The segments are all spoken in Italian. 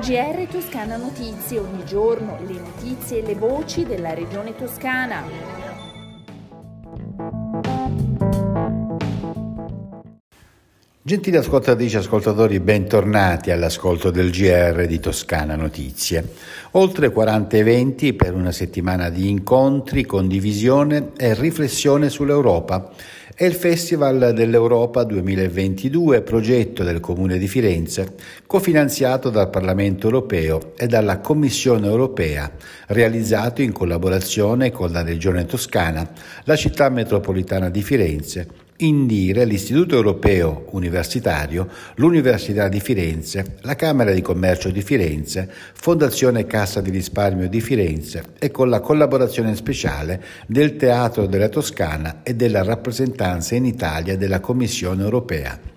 GR Toscana Notizie, ogni giorno le notizie e le voci della regione toscana. Gentili ascoltatrici e ascoltatori, bentornati all'ascolto del GR di Toscana Notizie. Oltre 40 eventi per una settimana di incontri, condivisione e riflessione sull'Europa è il Festival dell'Europa 2022, progetto del Comune di Firenze, cofinanziato dal Parlamento europeo e dalla Commissione europea, realizzato in collaborazione con la Regione Toscana, la città metropolitana di Firenze Indire, l'Istituto Europeo Universitario, l'Università di Firenze, la Camera di Commercio di Firenze, Fondazione Cassa di Risparmio di Firenze e con la collaborazione speciale del Teatro della Toscana e della rappresentanza in Italia della Commissione Europea.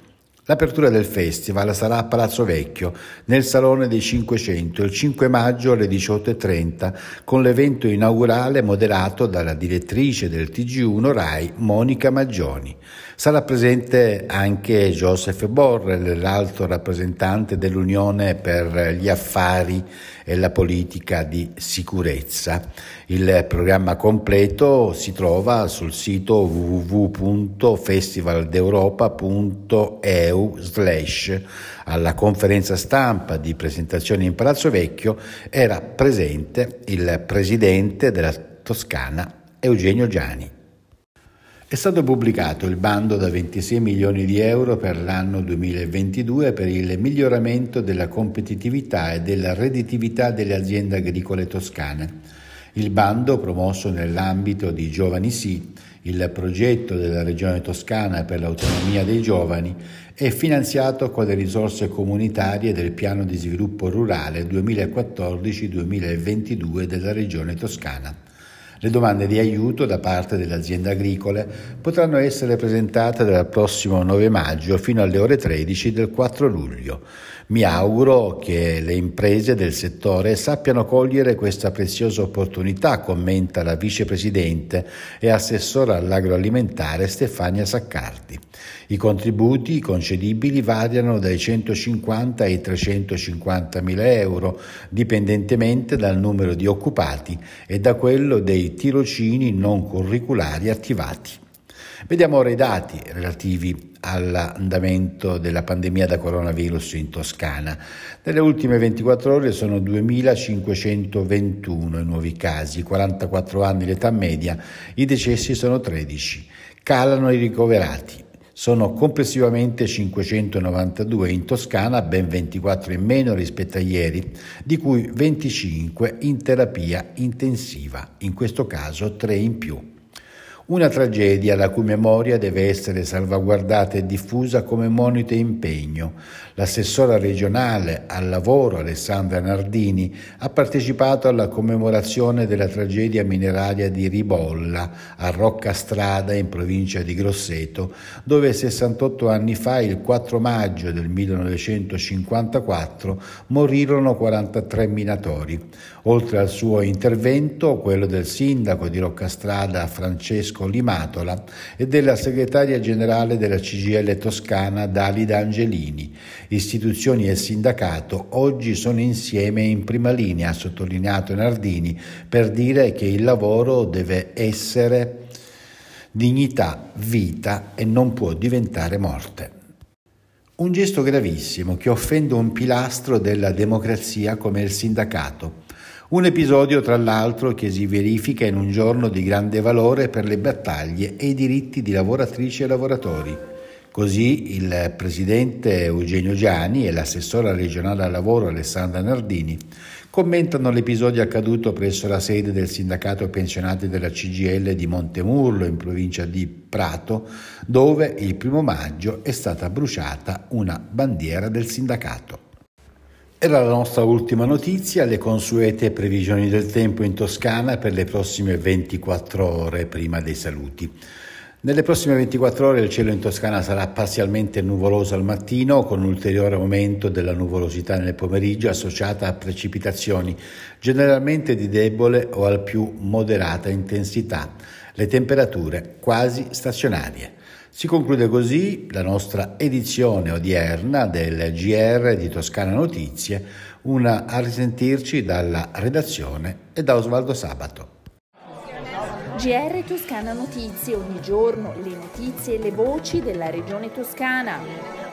L'apertura del festival sarà a Palazzo Vecchio, nel Salone dei 500, il 5 maggio alle 18.30, con l'evento inaugurale moderato dalla direttrice del TG1 RAI, Monica Maggioni. Sarà presente anche Joseph Borrell, l'alto rappresentante dell'Unione per gli affari e la politica di sicurezza. Il programma completo si trova sul sito www.festivaldeuropa.eu slash alla conferenza stampa di presentazione in Palazzo Vecchio era presente il presidente della Toscana Eugenio Giani. È stato pubblicato il bando da 26 milioni di euro per l'anno 2022 per il miglioramento della competitività e della redditività delle aziende agricole toscane. Il bando, promosso nell'ambito di Giovani Sì, il progetto della Regione Toscana per l'autonomia dei giovani, è finanziato con le risorse comunitarie del Piano di sviluppo rurale 2014-2022 della Regione Toscana. Le domande di aiuto da parte delle aziende agricole potranno essere presentate dal prossimo 9 maggio fino alle ore 13 del 4 luglio. Mi auguro che le imprese del settore sappiano cogliere questa preziosa opportunità, commenta la vicepresidente e assessora all'agroalimentare Stefania Saccardi. I contributi concedibili variano dai 150 ai 350 mila euro, dipendentemente dal numero di occupati e da quello dei tirocini non curriculari attivati. Vediamo ora i dati relativi all'andamento della pandemia da coronavirus in Toscana. Nelle ultime 24 ore sono 2.521 i nuovi casi, 44 anni l'età media, i decessi sono 13. Calano i ricoverati. Sono complessivamente 592 in Toscana, ben 24 in meno rispetto a ieri, di cui 25 in terapia intensiva, in questo caso 3 in più. Una tragedia la cui memoria deve essere salvaguardata e diffusa come monito e impegno. L'assessora regionale al lavoro Alessandra Nardini ha partecipato alla commemorazione della tragedia mineraria di Ribolla a Rocca Strada in provincia di Grosseto, dove 68 anni fa, il 4 maggio del 1954, morirono 43 minatori. Oltre al suo intervento, quello del sindaco di Roccastrada Francesco Limatola e della segretaria generale della CGL Toscana Dalida Angelini. Istituzioni e sindacato oggi sono insieme in prima linea, ha sottolineato Nardini, per dire che il lavoro deve essere dignità, vita e non può diventare morte. Un gesto gravissimo che offende un pilastro della democrazia come il sindacato un episodio, tra l'altro, che si verifica in un giorno di grande valore per le battaglie e i diritti di lavoratrici e lavoratori. Così il presidente Eugenio Giani e l'assessora regionale al lavoro Alessandra Nardini commentano l'episodio accaduto presso la sede del sindacato pensionati della CGL di Montemurlo in provincia di Prato, dove il primo maggio è stata bruciata una bandiera del sindacato. Era la nostra ultima notizia, le consuete previsioni del tempo in Toscana per le prossime 24 ore prima dei saluti. Nelle prossime 24 ore il cielo in Toscana sarà parzialmente nuvoloso al mattino, con un ulteriore aumento della nuvolosità nel pomeriggio associata a precipitazioni, generalmente di debole o al più moderata intensità. Le temperature quasi stazionarie. Si conclude così la nostra edizione odierna del GR di Toscana Notizie, una a risentirci dalla redazione e da Osvaldo Sabato. GR Toscana Notizie, ogni giorno le notizie e le voci della regione toscana.